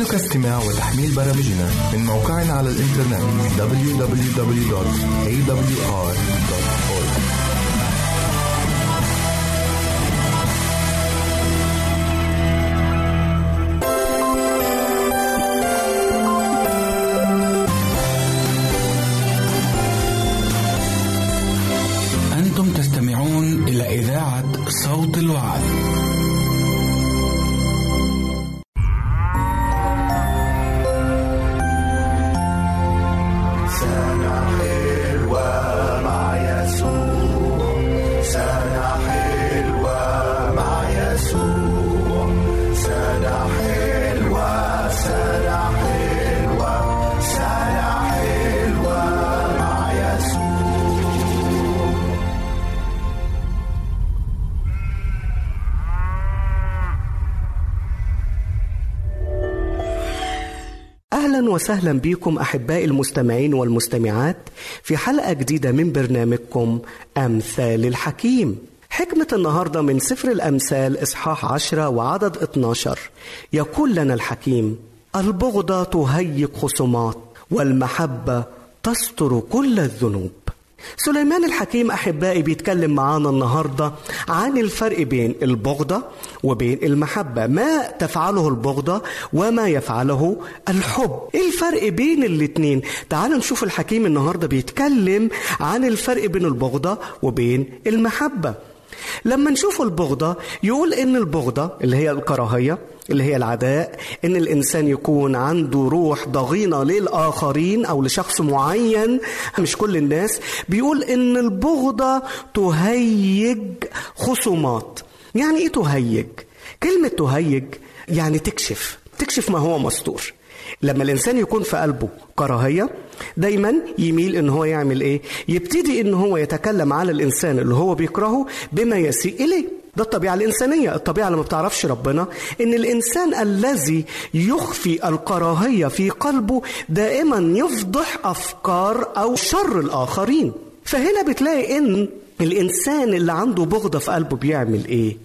يمكنك استماع وتحميل برامجنا من موقعنا على الإنترنت www.awr.org أنتم تستمعون إلى إذاعة صوت الوعد. وسهلا بكم أحبائي المستمعين والمستمعات في حلقة جديدة من برنامجكم أمثال الحكيم. حكمة النهاردة من سفر الأمثال إصحاح عشرة وعدد 12 يقول لنا الحكيم البغضة تهيج خصومات والمحبة تستر كل الذنوب. سليمان الحكيم أحبائي بيتكلم معانا النهاردة عن الفرق بين البغضة وبين المحبة. ما تفعله البغضة وما يفعله الحب. إيه الفرق بين الاتنين؟ تعالوا نشوف الحكيم النهاردة بيتكلم عن الفرق بين البغضة وبين المحبة. لما نشوف البغضة يقول إن البغضة اللي هي الكراهية اللي هي العداء إن الإنسان يكون عنده روح ضغينة للآخرين أو لشخص معين مش كل الناس بيقول إن البغضة تهيج خصومات. يعني إيه تهيج؟ كلمة تهيج يعني تكشف تكشف ما هو مستور. لما الإنسان يكون في قلبه كراهية دايما يميل إن هو يعمل إيه؟ يبتدي إن هو يتكلم على الإنسان اللي هو بيكرهه بما يسيء إليه. ده الطبيعة الإنسانية. الطبيعة اللي ما بتعرفش ربنا إن الإنسان الذي يخفي الكراهية في قلبه دائما يفضح أفكار أو شر الآخرين. فهنا بتلاقي إن الإنسان اللي عنده بغضة في قلبه بيعمل إيه؟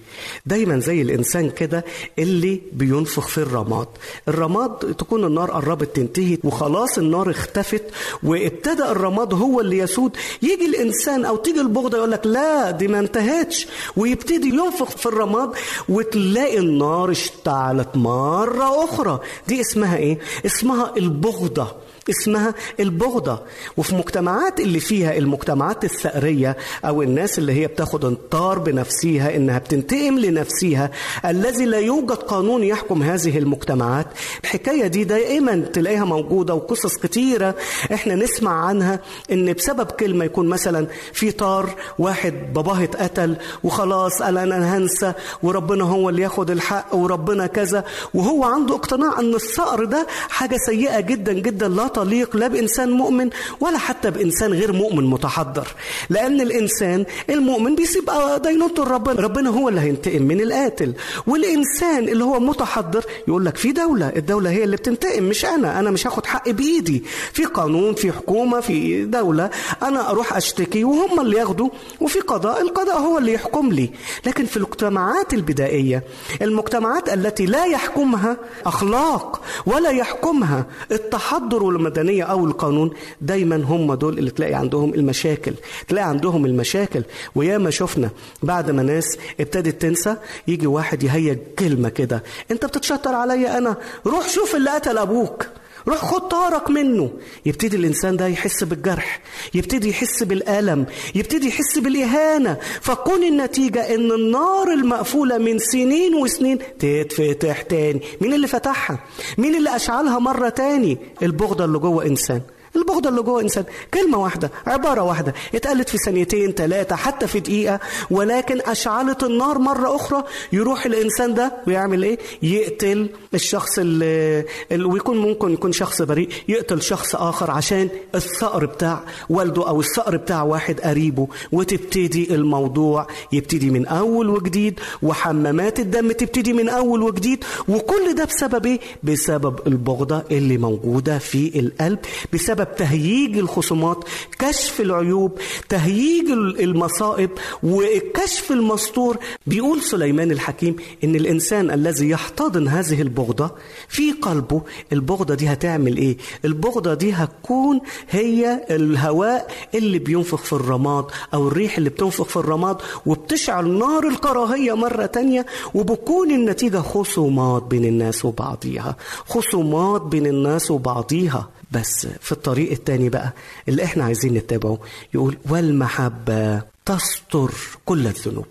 دايما زي الإنسان كده اللي بينفخ في الرماد. الرماد تكون النار قربت تنتهي وخلاص النار اختفت وابتدى الرماد هو اللي يسود. يجي الإنسان أو تيجي البغضة يقول لك لا دي ما انتهتش. ويبتدي ينفخ في الرماد وتلاقي النار اشتعلت مرة أخرى. دي اسمها إيه؟ اسمها البغضة. اسمها البغضة. وفي مجتمعات اللي فيها المجتمعات الثأرية أو الناس اللي هي بتاخد انطار بنفسها إنها بتنتقم لنفسها الذي لا يوجد قانون يحكم هذه المجتمعات. الحكاية دي دائما تلاقيها موجودة وقصص كتيرة إحنا نسمع عنها إن بسبب كلمة يكون مثلا في طار واحد باباه اتقتل وخلاص قال أنا هنسى وربنا هو اللي ياخد الحق وربنا كذا. وهو عنده اقتناع أن الثأر ده حاجة سيئة جدا جدا لا تليق لا بإنسان مؤمن ولا حتى بإنسان غير مؤمن متحضر. لأن الإنسان المؤمن بيسيب دينونته لربنا. ربنا هو اللي هينتقم من القاتل. والإنسان اللي هو متحضر يقول لك في دولة الدولة هي اللي بتنتقم مش أنا. أنا مش هاخد حقي بإيدي. في قانون في حكومة في دولة أنا أروح أشتكي وهم اللي ياخدوا وفي قضاء القضاء هو اللي يحكم لي. لكن في المجتمعات البدائية المجتمعات التي لا يحكمها أخلاق ولا يحكمها التحضر والمدنية أو القانون دايما هم دول اللي تلاقي عندهم المشاكل. تلاقي عندهم المشاكل. وياما شفنا بعد ما ناس ابتدت تنسى يجي واحد يهيج كلمة كده. أنت بتتشطر عليا أنا روح شوف اللي قتل أبوك. روح خد طارك منه. يبتدي الإنسان ده يحس بالجرح يبتدي يحس بالألم يبتدي يحس بالإهانة. فكون النتيجة إن النار المقفولة من سنين وسنين تتفتح تاني. مين اللي فتحها؟ مين اللي أشعلها مرة تاني؟ البغضة اللي جوه إنسان. البغضة اللي جوه إنسان. كلمة واحدة عبارة واحدة. اتقالت في ثانيتين ثلاثة حتى في دقيقة. ولكن أشعلت النار مرة أخرى. يروح الإنسان ده ويعمل إيه؟ يقتل الشخص اللي, ويكون ممكن يكون شخص بريء. يقتل شخص آخر عشان الثأر بتاع والده أو الثأر بتاع واحد قريبه. وتبتدي الموضوع يبتدي من أول وجديد. وحمامات الدم تبتدي من أول وجديد. وكل ده بسبب إيه؟ بسبب البغضة اللي موجودة في القلب. بسبب تهييج الخصومات كشف العيوب تهييج المصائب والكشف المستور. بيقول سليمان الحكيم إن الإنسان الذي يحتضن هذه البغضة في قلبه البغضة دي هتعمل إيه؟ البغضة دي هتكون هي الهواء اللي بينفخ في الرماد أو الريح اللي بتنفخ في الرماد وبتشعل نار الكراهية مرة تانية وبكون النتيجة خصومات بين الناس وبعضيها. خصومات بين الناس وبعضيها. بس في الطريق التاني بقى اللي إحنا عايزين نتبعه يقول والمحبة تستر كل الذنوب.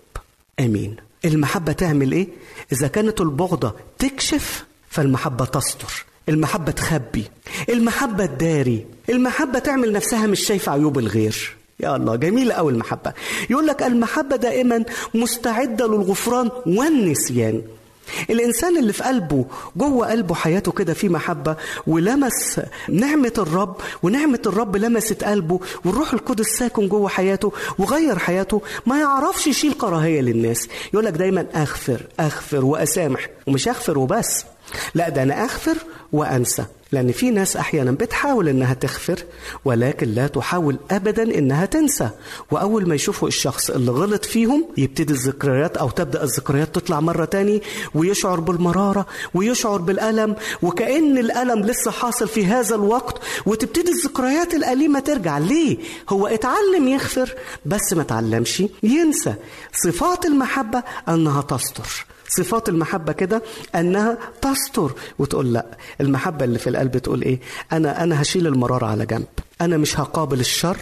آمين. المحبة تعمل إيه؟ إذا كانت البغضة تكشف فالمحبة تستر المحبة تخبي المحبة تداري المحبة تعمل نفسها مش شايفة عيوب الغير. يا الله جميلة أوي المحبة. يقول لك المحبة دائما مستعدة للغفران والنسيان. الإنسان اللي في قلبه جوه قلبه حياته كده في محبة ولمس نعمة الرب ونعمة الرب لمست قلبه والروح القدس ساكن جوه حياته وغير حياته ما يعرفش يشيل كراهية للناس. يقول لك دايما أغفر أغفر وأسامح ومش أغفر وبس لا ده أنا أغفر وأنسى. لأن في ناس أحيانا بتحاول إنها تغفر ولكن لا تحاول أبدا إنها تنسى. وأول ما يشوفوا الشخص اللي غلط فيهم يبتدي الذكريات أو تبدأ الذكريات تطلع مرة تاني ويشعر بالمرارة ويشعر بالألم وكأن الألم لسه حاصل في هذا الوقت وتبتدي الذكريات الأليمة ترجع. ليه؟ هو اتعلم يغفر بس ما اتعلمش ينسى. صفات المحبة أنها تستر. صفات المحبة كده أنها تستر وتقول لأ المحبة اللي في القلب تقول إيه؟ أنا أنا هشيل المرارة على جنب. أنا مش هقابل الشر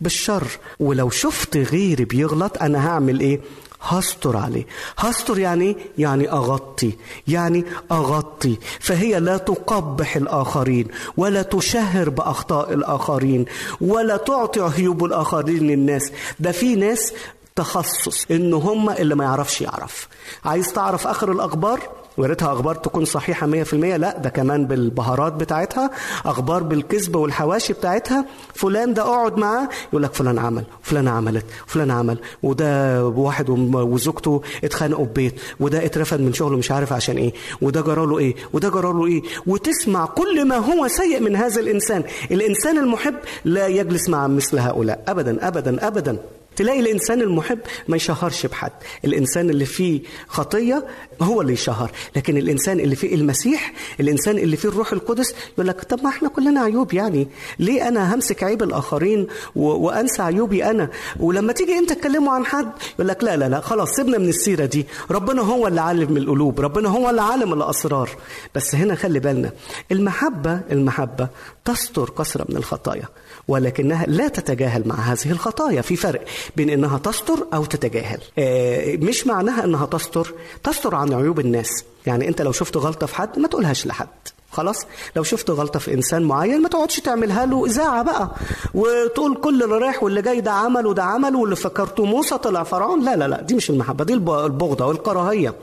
بالشر. ولو شفت غيري بيغلط أنا هعمل إيه؟ هستر عليه. هستر يعني يعني أغطي يعني أغطي. فهي لا تقبح الآخرين ولا تشهر بأخطاء الآخرين ولا تعطي عيوب الآخرين للناس. ده في ناس تخصص ان هم اللي ما يعرفش يعرف. عايز تعرف آخر الأخبار؟ ويا ريتها أخبار تكون صحيحة 100% لا ده كمان بالبهارات بتاعتها أخبار بالكذب والحواشي بتاعتها. فلان ده أقعد معاه يقول لك فلان عمل فلان عملت فلان عمل وده واحد وزوجته اتخانقوا ببيت وده اترفد من شغله مش عارف عشان إيه وده جرى له إيه وده جرى له إيه. وتسمع كل ما هو سيء من هذا الإنسان. الإنسان المحب لا يجلس مع مثل هؤلاء. ابدا ابدا ابدا. تلاقي الإنسان المحب ما يشهرش بحد. الإنسان اللي فيه خطية هو اللي يشهر. لكن الإنسان اللي فيه المسيح الإنسان اللي فيه الروح القدس يقول لك طب ما إحنا كلنا عيوب يعني. ليه أنا همسك عيب الآخرين و... وأنسى عيوبي أنا؟ ولما تيجي أنت تكلمه عن حد يقول لك لا لا لا خلاص سيبنا من السيرة دي. ربنا هو اللي عالم القلوب. ربنا هو اللي عالم الأسرار. بس هنا خلي بالنا المحبة المحبة تستر كثرة من الخطايا ولكنها لا تتجاهل مع هذه الخطايا. في فرق. بين إنها تستر أو تتجاهل. آه، مش معناها إنها تستر. تستر عن عيوب الناس. يعني أنت لو شفت غلطة في حد ما تقولهاش لحد. خلاص؟ لو شفت غلطة في إنسان معين ما تقعدش تعملها له إذاعة بقى. وتقول كل اللي رايح واللي جاي ده عمل وده عمل واللي فكرته موسى طلع فرعون. لا لا لا دي مش المحبة دي البغضة والكراهية.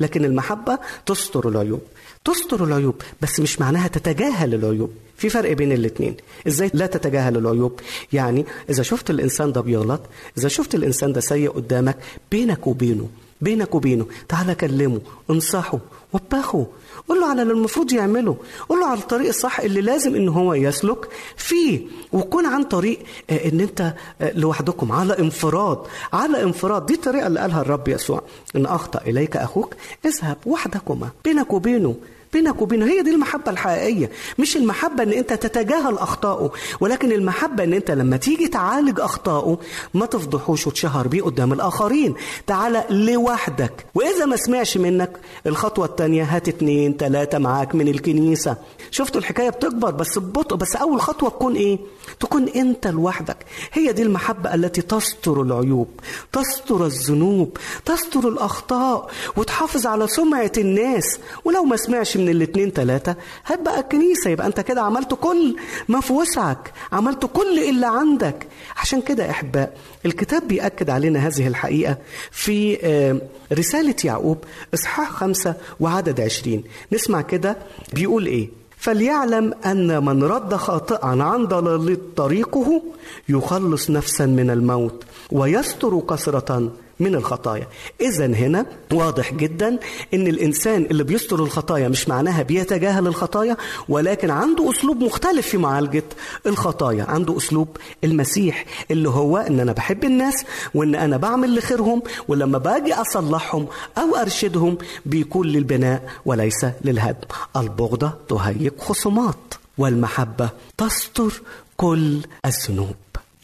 لكن المحبة تستر العيوب. تستر العيوب بس مش معناها تتجاهل العيوب. في فرق بين الاثنين إزاي لا تتجاهل العيوب؟ يعني إذا شفت الإنسان ده بيغلط إذا شفت الإنسان ده سيء قدامك بينك وبينه بينك وبينه تعالى كلمه انصحه وبخه. قول له على اللي المفروض يعمله. قول له على الطريق الصح اللي لازم إن هو يسلك فيه. وكون عن طريق آه، إن أنت آه، لوحدكم على انفراد على انفراد. دي الطريقة اللي قالها الرب يسوع. إن أخطأ إليك أخوك اذهب وحدكما بينك وبينه. بينك وبينه. هي دي المحبة الحقيقية. مش المحبة إن أنت تتجاهل أخطائه ولكن المحبة إن أنت لما تيجي تعالج أخطائه ما تفضحوش وتشهر بيه قدام الآخرين. تعالى لوحدك. وإذا ما سمعش منك الخطوة التانية هات اتنين تلاتة معاك من الكنيسة. شفتوا الحكاية بتكبر بس ببطء بس أول خطوة تكون إيه؟ تكون أنت لوحدك. هي دي المحبة التي تستر العيوب تستر الذنوب تستر الأخطاء وتحافظ على سمعة الناس. ولو ما سمعش من الاتنين تلاتة هات بقى الكنيسة يبقى أنت كده عملت كل ما في وسعك عملت كل اللي عندك. عشان كده أحباء الكتاب بيأكد علينا هذه الحقيقة في آه، رسالة يعقوب إصحاح خمسة وعدد عشرين. نسمع كده بيقول إيه؟ فليعلم أن من رد خاطئا عن ضلال طريقه يخلص نفسا من الموت. ويستر كثرة من الخطايا. إذا هنا واضح جدا أن الإنسان اللي بيستر الخطايا مش معناها بيتجاهل الخطايا ولكن عنده أسلوب مختلف في معالجة الخطايا. عنده أسلوب المسيح اللي هو أن أنا بحب الناس وأن أنا بعمل لخيرهم ولما باجي أصلحهم أو أرشدهم بيكون للبناء وليس للهدم. البغضة تهيج خصومات والمحبة تستر كل الذنوب.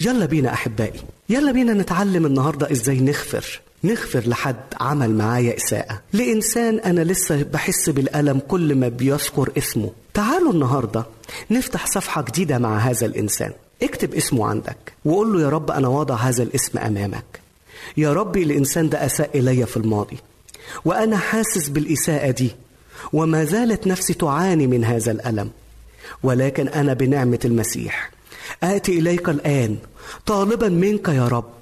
يلا بينا أحبائي يلا بينا نتعلم النهارده إزاي نغفر نغفر لحد عمل معايا إساءة. لإنسان أنا لسه بحس بالألم كل ما بيذكر اسمه. تعالوا النهارده نفتح صفحة جديدة مع هذا الإنسان. اكتب اسمه عندك وقول له يا رب أنا واضع هذا الاسم أمامك. يا رب الإنسان ده أساء الي في الماضي. وأنا حاسس بالإساءة دي. وما زالت نفسي تعاني من هذا الألم. ولكن أنا بنعمة المسيح. آتي إليك الآن طالبا منك يا رب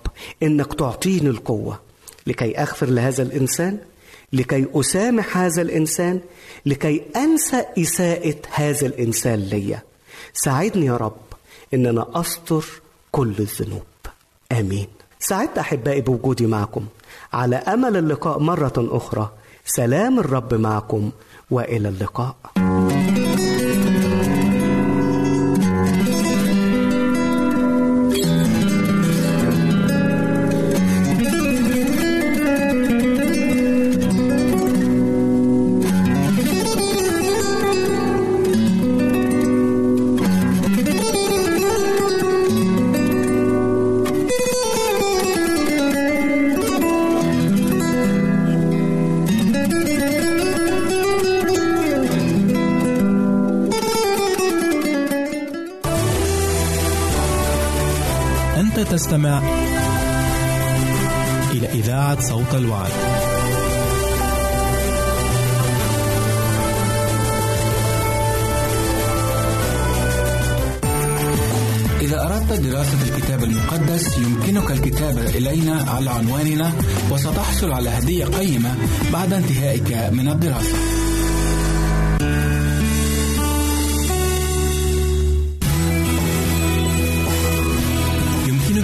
إنك تعطيني القوة لكي أغفر لهذا الإنسان لكي أسامح هذا الإنسان لكي أنسى إساءة هذا الإنسان ليا. ساعدني يا رب إن أنا أستر كل الذنوب. آمين. سعدت أحبائي بوجودي معكم. على أمل اللقاء مرة أخرى. سلام الرب معكم. وإلى اللقاء. تستمع إلى إذاعة صوت الوعد. إذا أردت دراسة الكتاب المقدس يمكنك الكتابة إلينا على عنواننا وستحصل على هدية قيمة بعد انتهائك من الدراسة.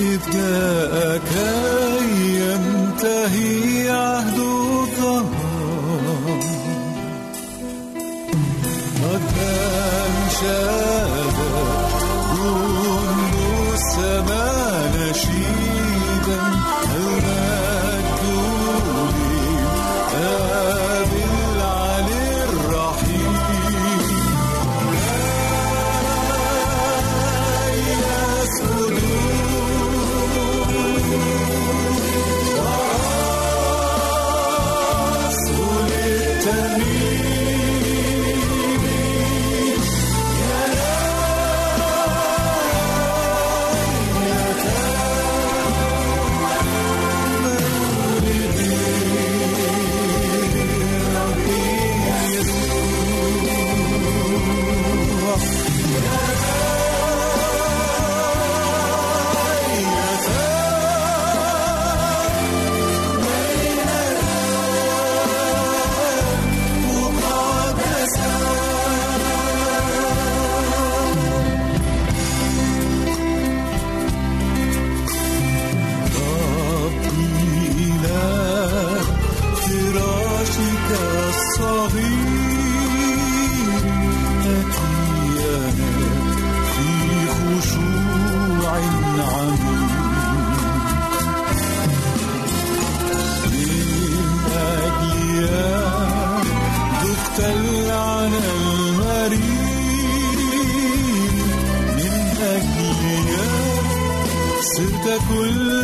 إذ جاء كي ينتهي عهد الظلام قد أنشد كل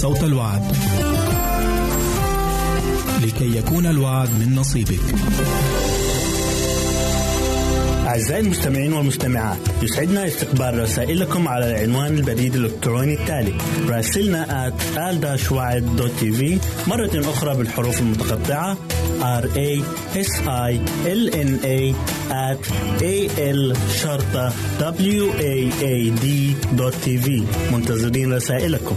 صوت الوعد. لكي يكون الوعد من نصيبك. أعزائي المستمعين والمستمعات يسعدنا استقبال رسائلكم على العنوان البريد الإلكتروني التالي راسلنا at مرة أخرى بالحروف المتقطعة r a s i l n a at a l شرطة w a a d منتظرين رسائلكم.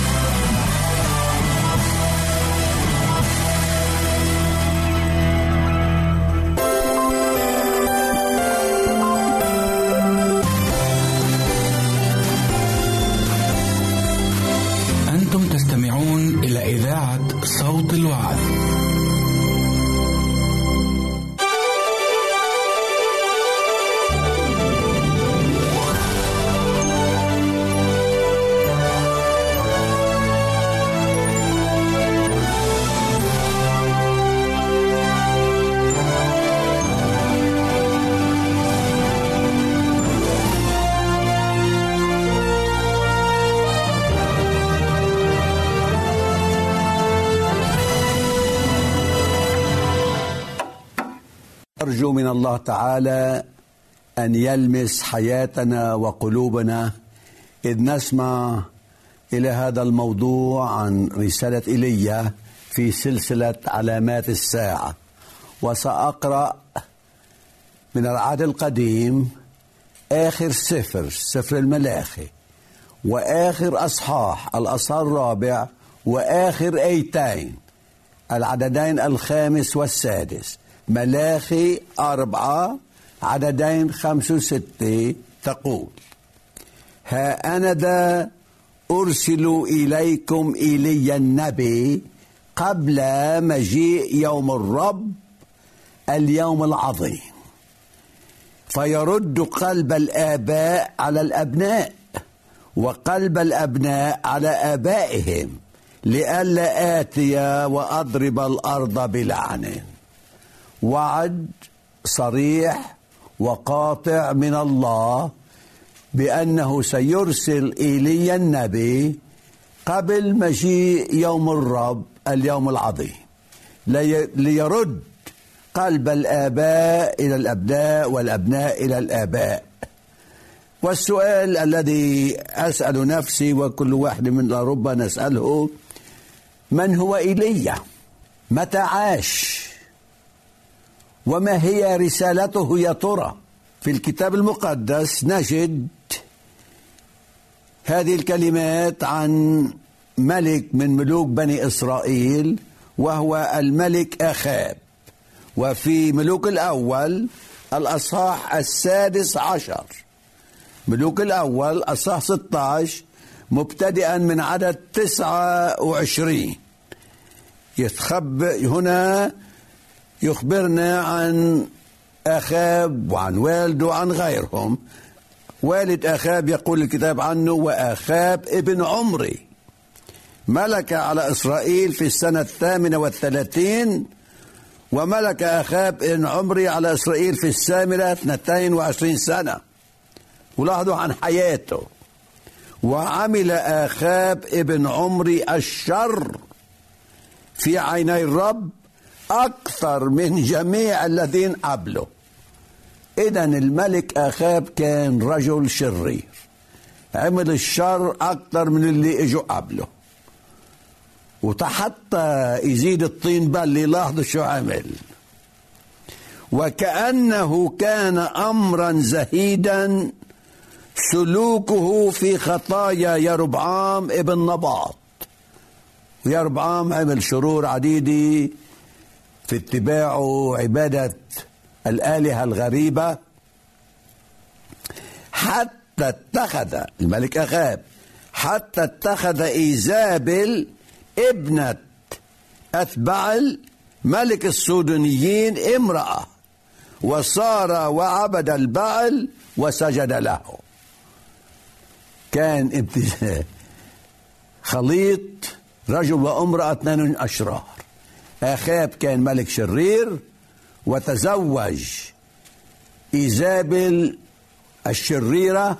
أرجو من الله تعالى أن يلمس حياتنا وقلوبنا إذ نسمع إلى هذا الموضوع عن رسالة إيليا في سلسلة علامات الساعة. وسأقرأ من العهد القديم آخر سفر سفر الملاخي وآخر أصحاح الأصحاح الرابع وآخر أيتين العددين الخامس والسادس. ملاخي أربعة عددين خمس وستة تقول. ها أنا ذا أرسل إليكم إيليا النبي قبل مجيء يوم الرب اليوم العظيم. فيرد قلب الآباء على الأبناء وقلب الأبناء على آبائهم لئلا آتي وأضرب الأرض بلعن. وعد صريح وقاطع من الله بأنه سيرسل إيليا النبي قبل مجيء يوم الرب اليوم العظيم. لي- ليرد قلب الآباء إلى الأبناء والأبناء إلى الآباء. والسؤال الذي أسأل نفسي وكل واحد من ربما نسأله من هو إيليا؟ متى عاش؟ وما هي رسالته يا ترى؟ في الكتاب المقدس نجد هذه الكلمات عن ملك من ملوك بني إسرائيل وهو الملك أخاب. وفي ملوك الأول الأصحاح السادس عشر. ملوك الأول أصحاح 16 مبتدئا من عدد 29 يتخب هنا يخبرنا عن أخاب وعن والده وعن غيرهم. والد أخاب يقول الكتاب عنه وأخاب ابن عمري. ملك على إسرائيل في السنة الثامنة والثلاثين وملك أخاب ابن عمري على إسرائيل في الثامنة اثنتين وعشرين سنة. ولاحظوا عن حياته. وعمل آخاب ابن عمري الشر في عيني الرب أكثر من جميع الذين قبله. إذا الملك آخاب كان رجل شرير. عمل الشر أكثر من اللي إجوا قبله. وحتى يزيد الطين بل لاحظوا شو عمل. وكأنه كان أمرا زهيدا سلوكه في خطايا يربعام ابن نباط. ويربعام عمل شرور عديدة. في اتباعه عبادة الآلهة الغريبة حتى اتخذ الملك أخاب حتى اتخذ إيزابل ابنة أتبعل ملك السودانيين امرأة وصار وعبد البعل وسجد له. كان خليط رجل وامرأة اثنين أشرار آخاب كان ملك شرير وتزوج إيزابل الشريرة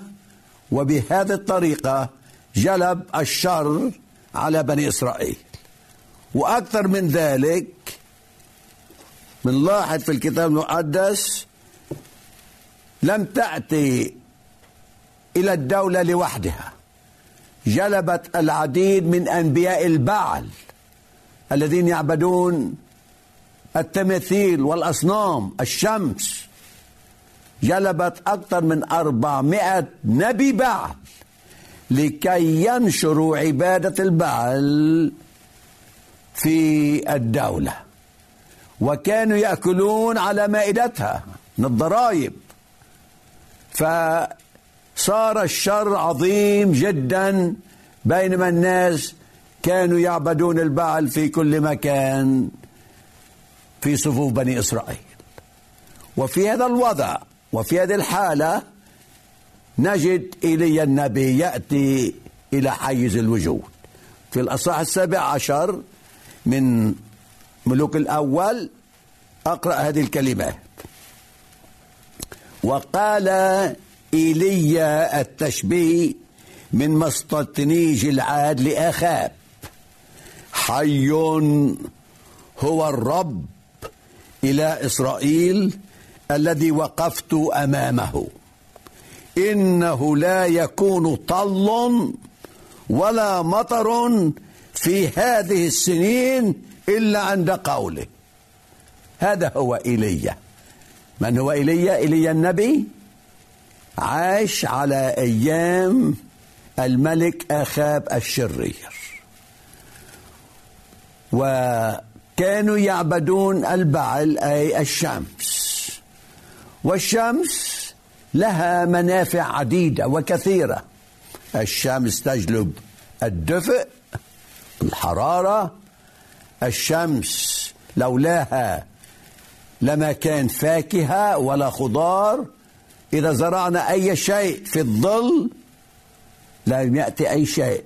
وبهذه الطريقة جلب الشر على بني إسرائيل. وأكثر من ذلك بنلاحظ في الكتاب المقدس لم تأتي إلى الدولة لوحدها. جلبت العديد من أنبياء البعل. الذين يعبدون التماثيل والأصنام الشمس. جلبت أكثر من أربعمائة نبي بعل لكي ينشروا عبادة البعل في الدولة. وكانوا يأكلون على مائدتها من الضرائب. فصار الشر عظيم جدا بينما الناس كانوا يعبدون البعل في كل مكان في صفوف بني إسرائيل. وفي هذا الوضع وفي هذه الحالة نجد إيليا النبي يأتي إلى حيز الوجود. في الأصحاح السابع عشر من ملوك الأول أقرأ هذه الكلمات وقال إيليا التشبيه من مسطتني جلعاد لأخاب حي هو الرب إلى إسرائيل الذي وقفت أمامه. إنه لا يكون طل ولا مطر في هذه السنين إلا عند قوله. هذا هو إيليا. من هو إيليا؟ إيليا النبي. عاش على أيام الملك أخاب الشرير. وكانوا يعبدون البعل أي الشمس. والشمس لها منافع عديدة وكثيرة. الشمس تجلب الدفء الحرارة. الشمس لولاها لما كان فاكهة ولا خضار إذا زرعنا أي شيء في الظل لم يأتي أي شيء.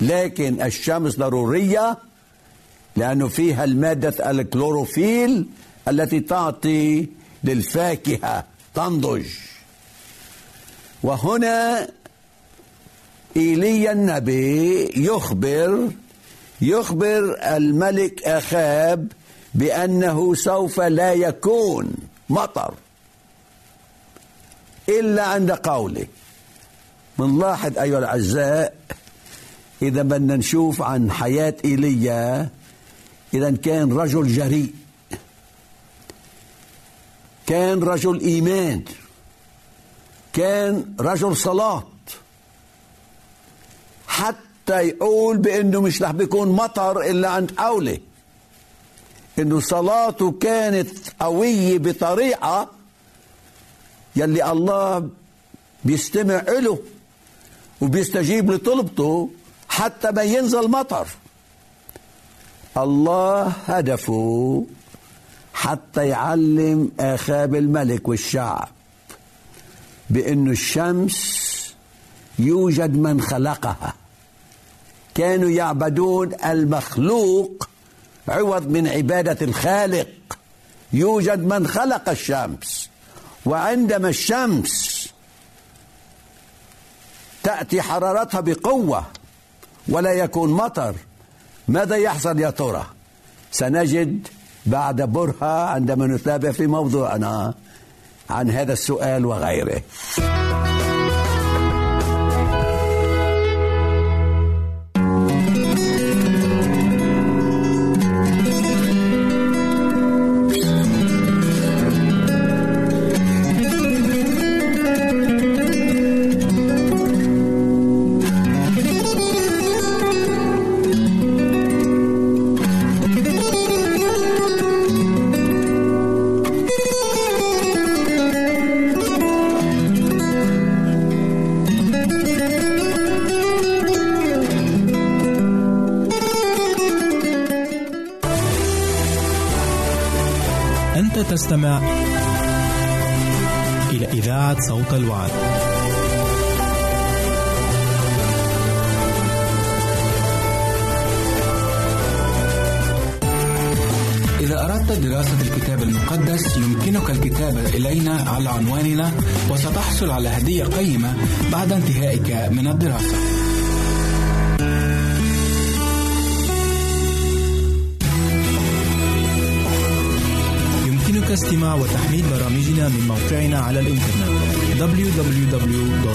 لكن الشمس ضرورية لأنه فيها المادة الكلوروفيل التي تعطي للفاكهة تنضج. وهنا إيليا النبي يخبر يخبر الملك أخاب بأنه سوف لا يكون مطر. إلا عند قوله. بنلاحظ أيها الأعزاء إذا بدنا نشوف عن حياة إيليا اذا كان رجل جريء. كان رجل إيمان. كان رجل صلاه حتى يقول بأنه مش رح بيكون مطر إلا عند قوله إنه صلاته كانت قوية بطريقة يلي الله بيستمع له وبيستجيب لطلبته حتى ما ينزل مطر. الله هدفه حتى يعلم آخاب الملك والشعب بانه الشمس يوجد من خلقها. كانوا يعبدون المخلوق عوض من عبادة الخالق. يوجد من خلق الشمس وعندما الشمس تأتي حرارتها بقوة ولا يكون مطر ماذا يحصل يا ترى؟ سنجد بعد برهة عندما نتابع في موضوعنا عن هذا السؤال وغيره. وستحصل على هدية قيمة بعد انتهائك من الدراسة. يمكنك استماع وتحميل برامجنا من موقعنا على الإنترنت www.awr.org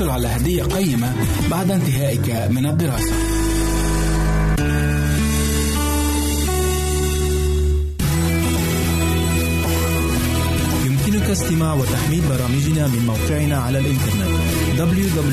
وستحصل على هدية قيمة بعد انتهائك من الدراسة. يمكنك استماع وتحميل برامجنا من موقعنا على الإنترنت www.awr.org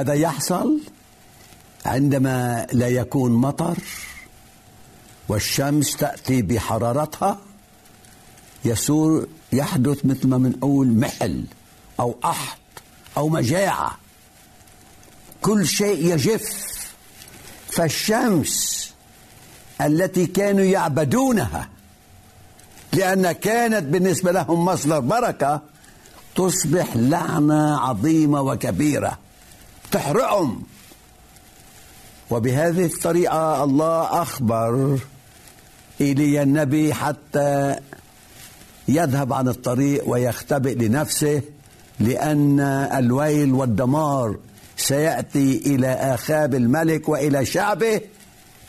ماذا يحصل عندما لا يكون مطر والشمس تأتي بحرارتها يسور يحدث مثل ما بنقول محل أو قحط أو مجاعة. كل شيء يجف. فالشمس التي كانوا يعبدونها لأن كانت بالنسبة لهم مصدر بركة تصبح لعنة عظيمة وكبيرة. تحرقهم. وبهذه الطريقة الله أخبر إيليا النبي حتى يذهب عن الطريق ويختبئ لنفسه لأن الويل والدمار سيأتي إلى آخاب الملك وإلى شعبه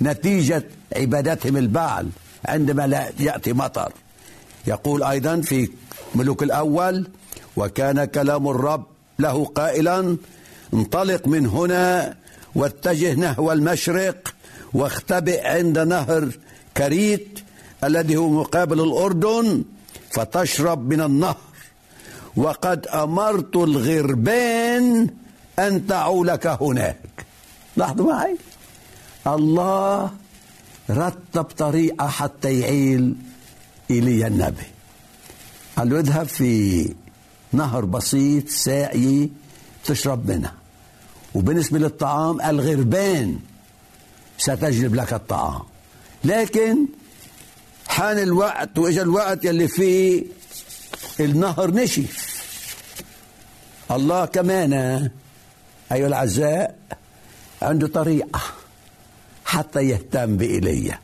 نتيجة عبادتهم البعل عندما لا يأتي مطر. يقول أيضا في ملوك الأول وكان كلام الرب له قائلا انطلق من هنا واتجه نحو المشرق واختبئ عند نهر كريت الذي هو مقابل الأردن فتشرب من النهر. وقد أمرت الغربان أن تعولك هناك. لاحظوا معي؟ الله رتب طريقة حتى يعيل إيليا النبي. قال له اذهب في نهر بسيط ساقي تشرب منه وبالنسبة للطعام الغربان ستجلب لك الطعام. لكن حان الوقت وإجا الوقت يلي فيه النهر نشف. الله كمان أيها الأعزاء عنده طريقة حتى يهتم بإيليا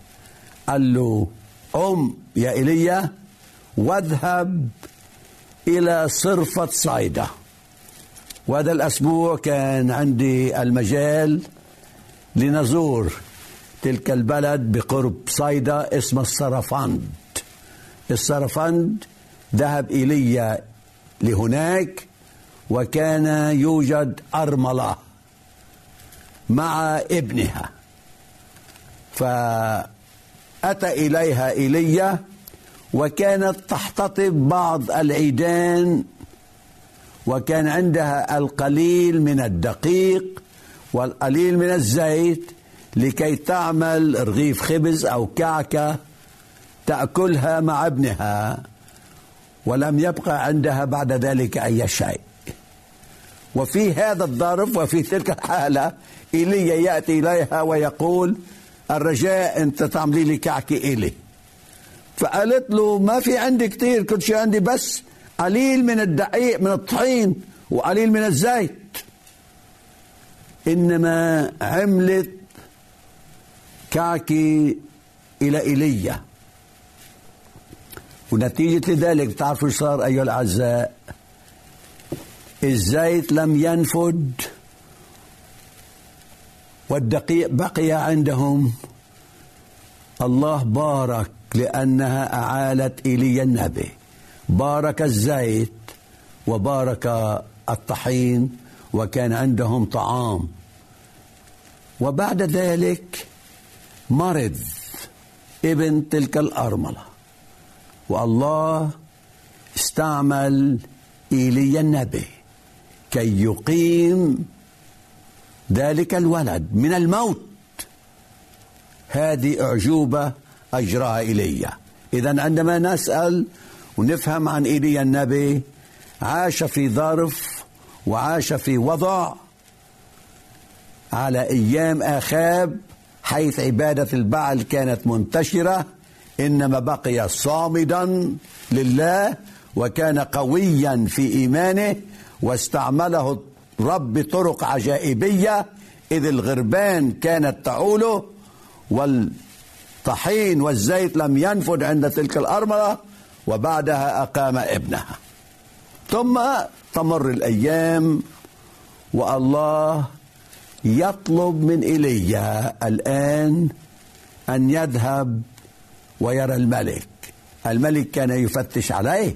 قال له قم يا إيليا واذهب إلى صرفة صيدا. وهذا الأسبوع كان عندي المجال لنزور تلك البلد بقرب صيدا اسمها السرفند السرفند ذهب إيليا لهناك وكان يوجد أرملة مع ابنها. فأتى إليها إيليا وكانت تحتطب بعض العيدان وكان عندها القليل من الدقيق والقليل من الزيت لكي تعمل رغيف خبز أو كعكة تأكلها مع ابنها ولم يبقى عندها بعد ذلك أي شيء. وفي هذا الظرف وفي تلك الحالة إيليا يأتي إليها ويقول الرجاء أنت تعملي لي كعكة إلي فقالت له ما في عندي كتير كل شيء عندي بس قليل من الدقيق من الطحين وقليل من الزيت. إنما عملت كعكة إلى إيليا ونتيجة لذلك بتعرفوا صار أيها الأعزاء؟ الزيت لم ينفد والدقيق بقي عندهم. الله بارك لأنها أعالت إيليا النبي. بارك الزيت وبارك الطحين وكان عندهم طعام. وبعد ذلك مرض ابن تلك الأرملة. والله استعمل إيليا النبي كي يقيم ذلك الولد من الموت. هذه أعجوبة أجراها إيليا إذا عندما نسأل ونفهم عن إيليا النبي عاش في ظرف وعاش في وضع على أيام آخاب حيث عبادة البعل كانت منتشرة إنما بقي صامدا لله وكان قويا في إيمانه واستعمله الرب بطرق عجائبية إذ الغربان كانت تعوله والطحين والزيت لم ينفد عند تلك الأرملة وبعدها أقام ابنها. ثم تمر الأيام والله يطلب من ايليا الآن أن يذهب ويرى الملك. الملك كان يفتش عليه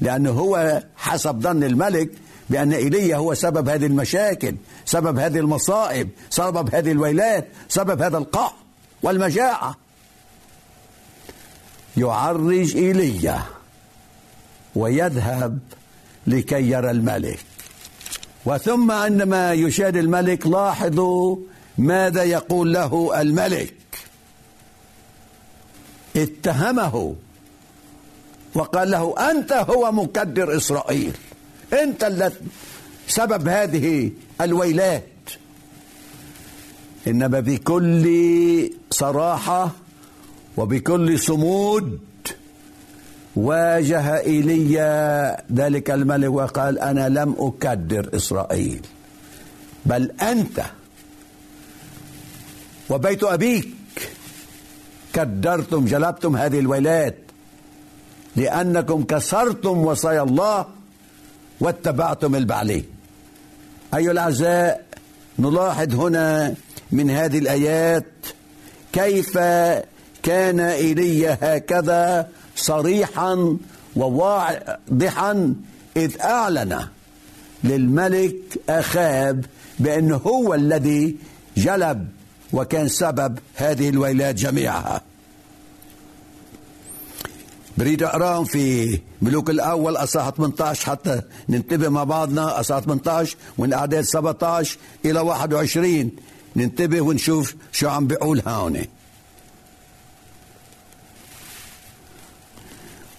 لأنه هو حسب ظن الملك بأن ايليا هو سبب هذه المشاكل سبب هذه المصائب سبب هذه الويلات سبب هذا القحط والمجاعة. يعرج ايليا ويذهب لكي يرى الملك. وثم عندما يشاهد الملك لاحظوا ماذا يقول له الملك. اتهمه وقال له أنت هو مكدر إسرائيل. أنت الذي سبب هذه الويلات. إنما بكل صراحة وبكل صمود واجه ايليا ذلك الملك وقال أنا لم أكدر إسرائيل بل أنت وبيت أبيك كدرتم جلبتم هذه الويلات لأنكم كسرتم وصايا الله واتبعتم البعلين أيها الأعزاء نلاحظ هنا من هذه الآيات كيف كان ايليا هكذا صريحا وواضحا إذ أعلن للملك أخاب بأنه هو الذي جلب وكان سبب هذه الويلات جميعها. بريد أقرأهم في ملوك الأول أصحاح 18 حتى ننتبه مع بعضنا. أصحاح 18 من أعداد 17 إلى 21 ننتبه ونشوف شو عم بيقول هون.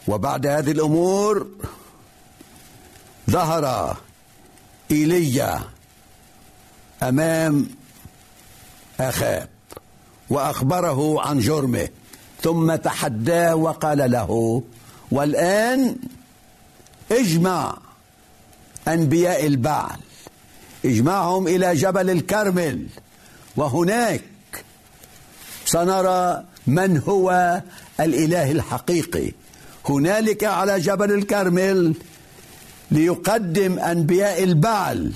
وبعد هذه الأمور ظهر ايليا أمام آخاب وأخبره عن جرمه ثم تحداه وقال له والآن اجمع أنبياء البعل اجمعهم إلى جبل الكرمل وهناك سنرى من هو الإله الحقيقي. هنالك على جبل الكرمل ليقدم أنبياء البعل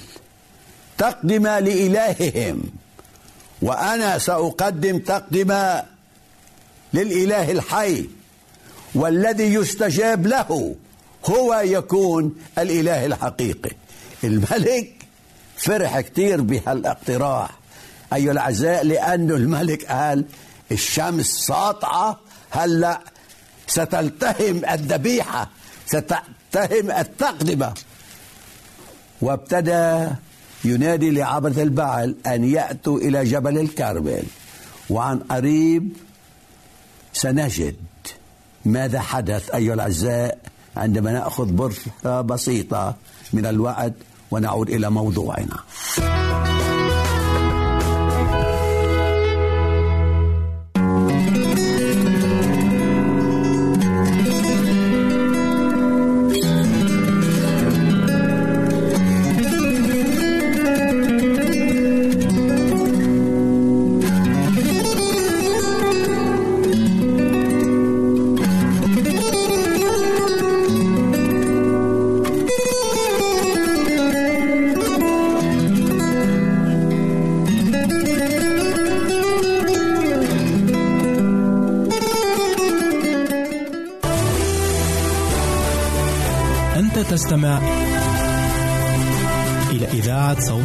تقدمه لإلههم. وأنا سأقدم تقدمه للإله الحي والذي يستجاب له هو يكون الإله الحقيقي. الملك فرح كثير بهالاقتراح. أيها الأعزاء لأنه الملك قال الشمس ساطعة هلأ ستلتهم الذبيحة ستلتهم التقدمة. وابتدى ينادي لعبد البعل أن يأتوا إلى جبل الكرمل. وعن قريب سنجد ماذا حدث أيها الأعزاء عندما نأخذ برهة بسيطة من الوعد ونعود إلى موضوعنا.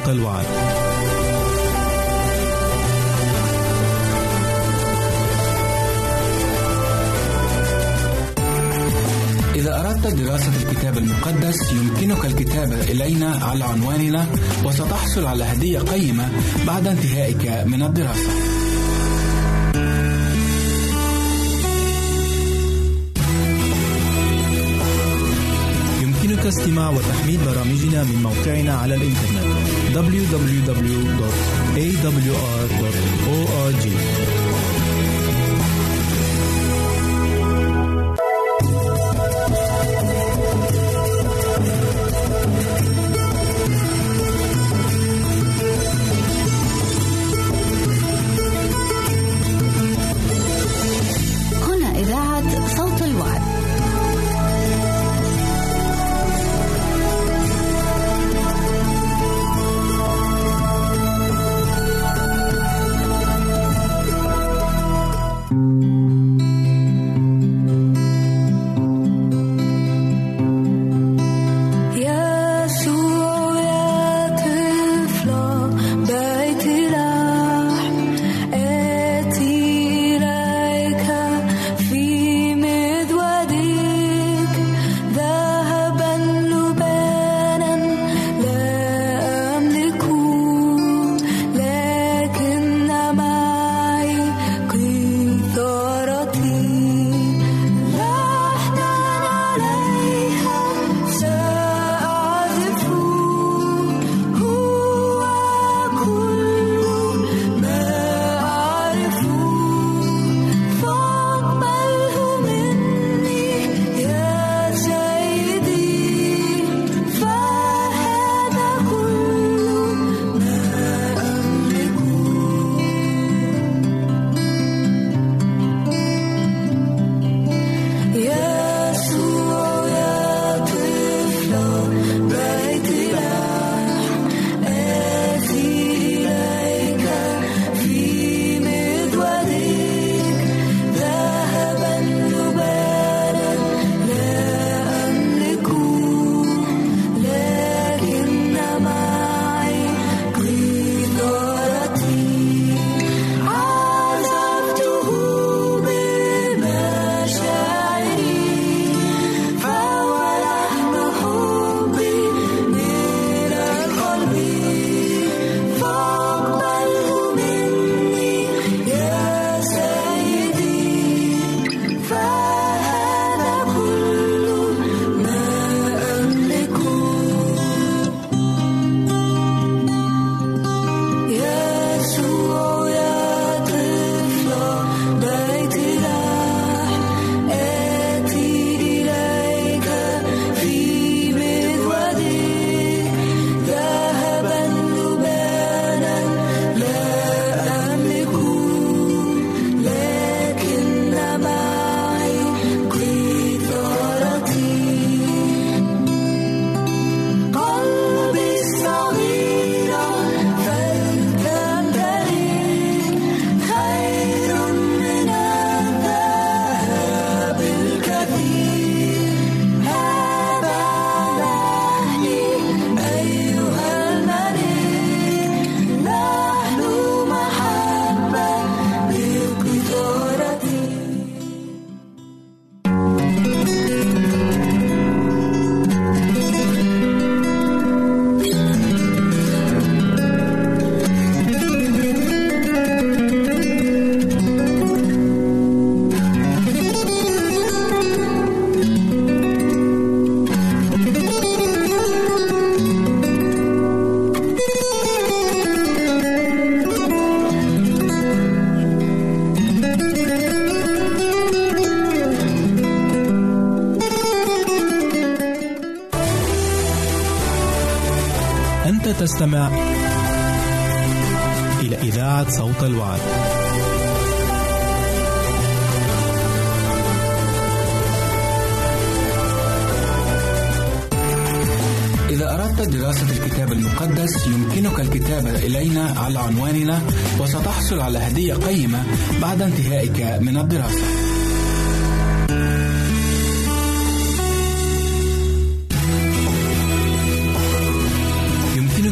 الوعد. إذا أردت دراسة الكتاب المقدس يمكنك الكتابة إلينا على عنواننا وستحصل على هدية قيمة بعد انتهائك من الدراسة. يمكنك استماع وتحميل برامجنا من موقعنا على الإنترنت www.awr.org تستمع إلى إذاعة صوت الوعد. إذا أردت دراسة الكتاب المقدس يمكنك الكتابة إلينا على عنواننا وستحصل على هدية قيمة بعد انتهائك من الدراسة.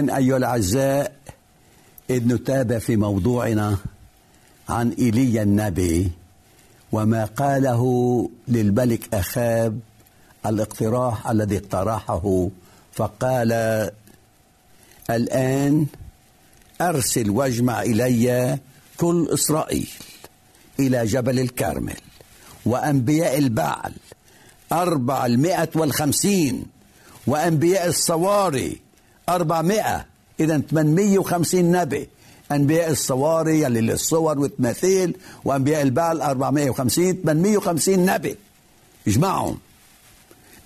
والآن أيها الأعزاء إذ نتابع في موضوعنا عن إيليا النبي وما قاله للملك أخاب الاقتراح الذي اقترحه. فقال الآن أرسل واجمع إلي كل إسرائيل إلى جبل الكرمل وأنبياء البعل أربعمائة والخمسين وأنبياء الصواري أربعمائة. إذا 850 نبي. أنبياء الصواري اللي للصور والتماثيل وأنبياء البعل 450 850 نبي. اجمعهم.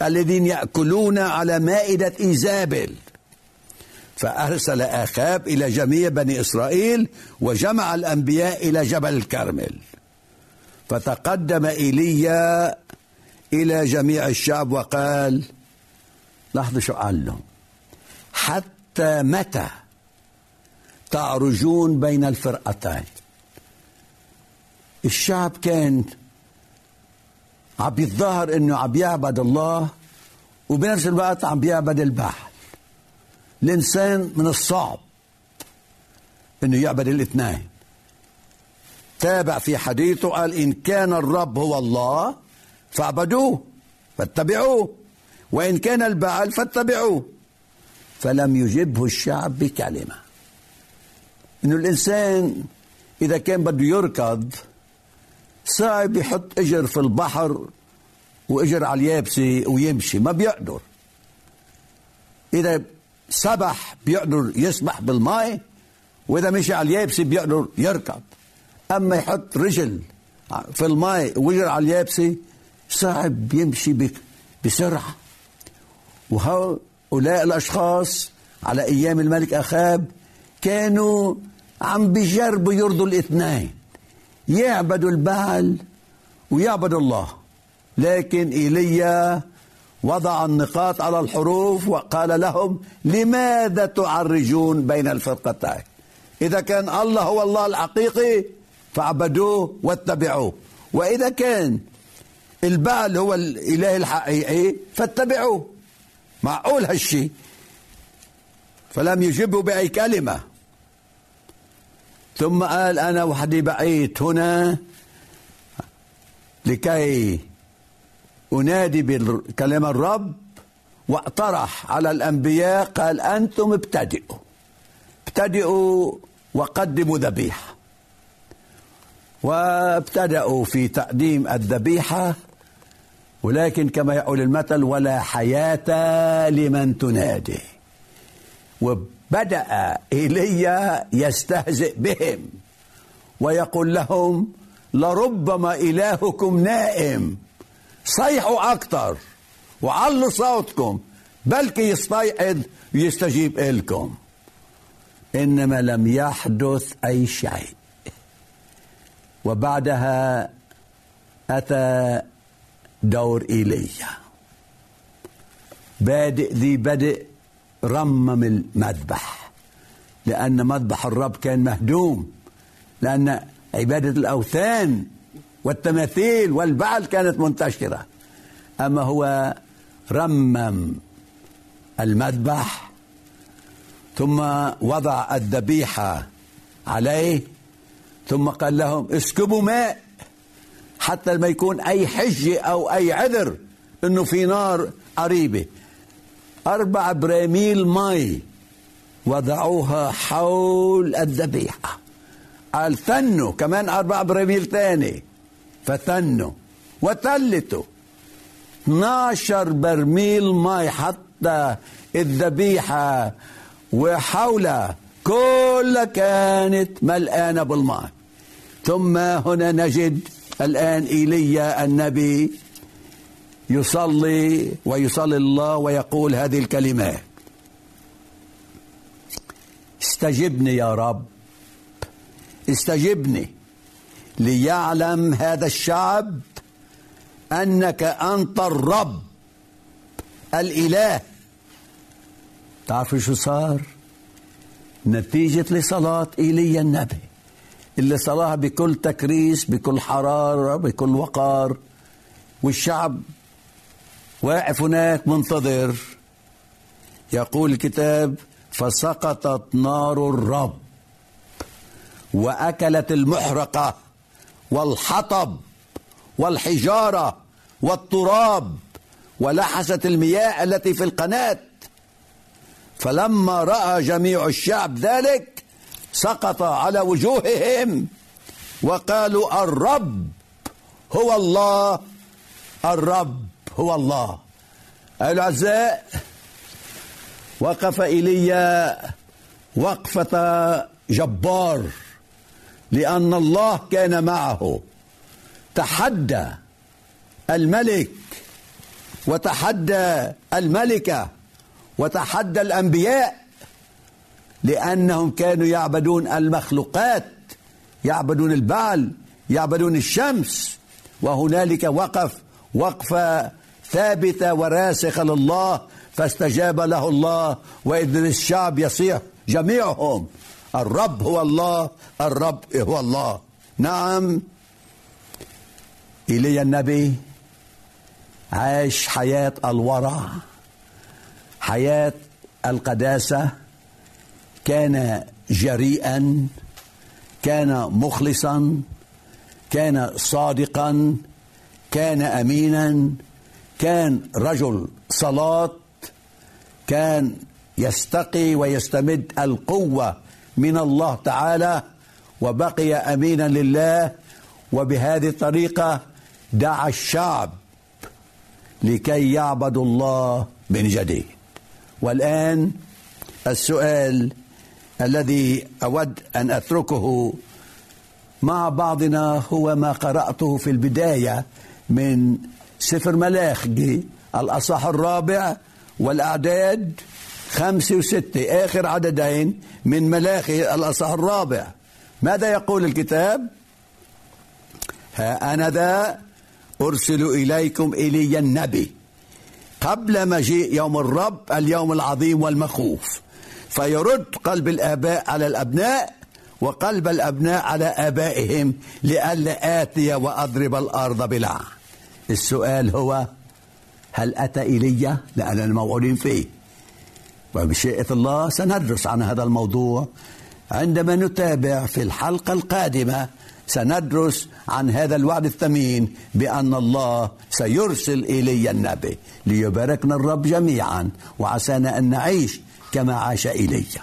الذين يأكلون على مائدة إيزابل. فأرسل آخاب إلى جميع بني إسرائيل وجمع الأنبياء إلى جبل الكرمل. فتقدم إيليا إلى جميع الشعب وقال لاحظوا شو قال لهم؟ حتى متى تعرجون بين الفرقتين؟ الشعب كان عم يتظاهر إنه عم يعبد الله وبنفس الوقت عم يعبد البحر. الإنسان من الصعب إنه يعبد الاثنين. تابع في حديثه قال إن كان الرب هو الله فاعبدوه فاتبعوه وإن كان البعل فاتبعوه. فلم يجبه الشعب بكلمة. انه الإنسان إذا كان بده يركض صعب يحط إجر في البحر وإجر على اليابسة ويمشي ما بيقدر. إذا سبح بيقدر يسبح بالماء وإذا مشي على اليابسة بيقدر يركض. أما يحط رجل في الماء ويجر على اليابسة صعب يمشي بك- بسرعة. وهؤلاء الأشخاص على أيام الملك أخاب كانوا عم بيجربوا يرضوا الاثنين. يعبدوا البعل ويعبدوا الله. لكن إيليا وضع النقاط على الحروف وقال لهم لماذا تعرجون بين الفرقتين؟ إذا كان الله هو الله الحقيقي فاعبدوه واتبعوه. وإذا كان البعل هو الإله الحقيقي فاتبعوه. معقول هالشيء فلم يجبه بأي كلمة. ثم قال أنا وحدي بقيت هنا لكي أنادي بكلام الرب واقترح على الأنبياء قال أنتم ابتدئوا. ابتدئوا وقدموا ذبيحة. وابتدأوا في تقديم الذبيحة ولكن كما يقول المثل ولا حياة لمن تنادي. وبدأ إيليا يستهزئ بهم ويقول لهم لربما إلهكم نائم. صيحوا أكثر وعلوا صوتكم بلكي يستيقظ ويستجيب إلكم. إنما لم يحدث أي شيء. وبعدها أتى دور ايليا بادئ ذي بدء رمم المذبح لأن مذبح الرب كان مهدوم لأن عبادة الأوثان والتماثيل والبعل كانت منتشرة. أما هو رمم المذبح ثم وضع الذبيحة عليه ثم قال لهم اسكبوا ماء. حتى ما يكون أي حجة أو أي عذر إنه في نار قريبة. أربع براميل مي وضعوها حول الذبيحة. قال ثنوا كمان أربع براميل تاني. فثنوا وثلتوا 12 برميل مي حتى الذبيحة وحولها. كلها كانت ملآنة بالماء. ثم هنا نجد الآن إيليا النبي يصلي ويصلي الله ويقول هذه الكلمات استجبني يا رب. استجبني ليعلم هذا الشعب أنك أنت الرب الإله. تعرفوا شو صار؟ نتيجة لصلاة إيليا النبي. اللي صلاها بكل تكريس بكل حرارة بكل وقار. والشعب واقف هناك منتظر. يقول الكتاب فسقطت نار الرب وأكلت المحرقة والحطب والحجارة والتراب ولحست المياه التي في القناة. فلما رأى جميع الشعب ذلك سقط على وجوههم وقالوا الرب هو الله الرب هو الله. أيها الأعزاء وقف إيليا وقفة جبار لأن الله كان معه. تحدى الملك وتحدى الملكة وتحدى الأنبياء لأنهم كانوا يعبدون المخلوقات يعبدون البعل يعبدون الشمس وهنالك وقف وقفة ثابتة وراسخة لله فاستجاب له الله وإذ الشعب يصيح جميعهم. الرب هو الله الرب هو الله. نعم. إلي النبي عاش حياة الورع حياة القداسة. كان جريئا كان مخلصا كان صادقا كان امينا كان رجل صلاة كان يستقي ويستمد القوة من الله تعالى وبقي امينا لله وبهذه الطريقة دعا الشعب لكي يعبدوا الله من جديد. والآن السؤال الذي أود أن أتركه مع بعضنا هو ما قرأته في البداية من سفر ملاخي الاصح الرابع والأعداد خمسه وستة آخر عددين من ملاخي الاصح الرابع. ماذا يقول الكتاب؟ ها أنا ذا أرسل إليكم ايليا النبي قبل مجيء يوم الرب اليوم العظيم والمخوف. فيرد قلب الآباء على الأبناء وقلب الأبناء على آبائهم لئلا آتي وأضرب الأرض بلع السؤال هو هل أتى إيليا لأننا موعودين فيه. وبشيئة الله سندرس عن هذا الموضوع عندما نتابع في الحلقة القادمة سندرس عن هذا الوعد الثمين بأن الله سيرسل إلي النبي ليباركنا الرب جميعا وعسانا أن نعيش كما عاش إيليا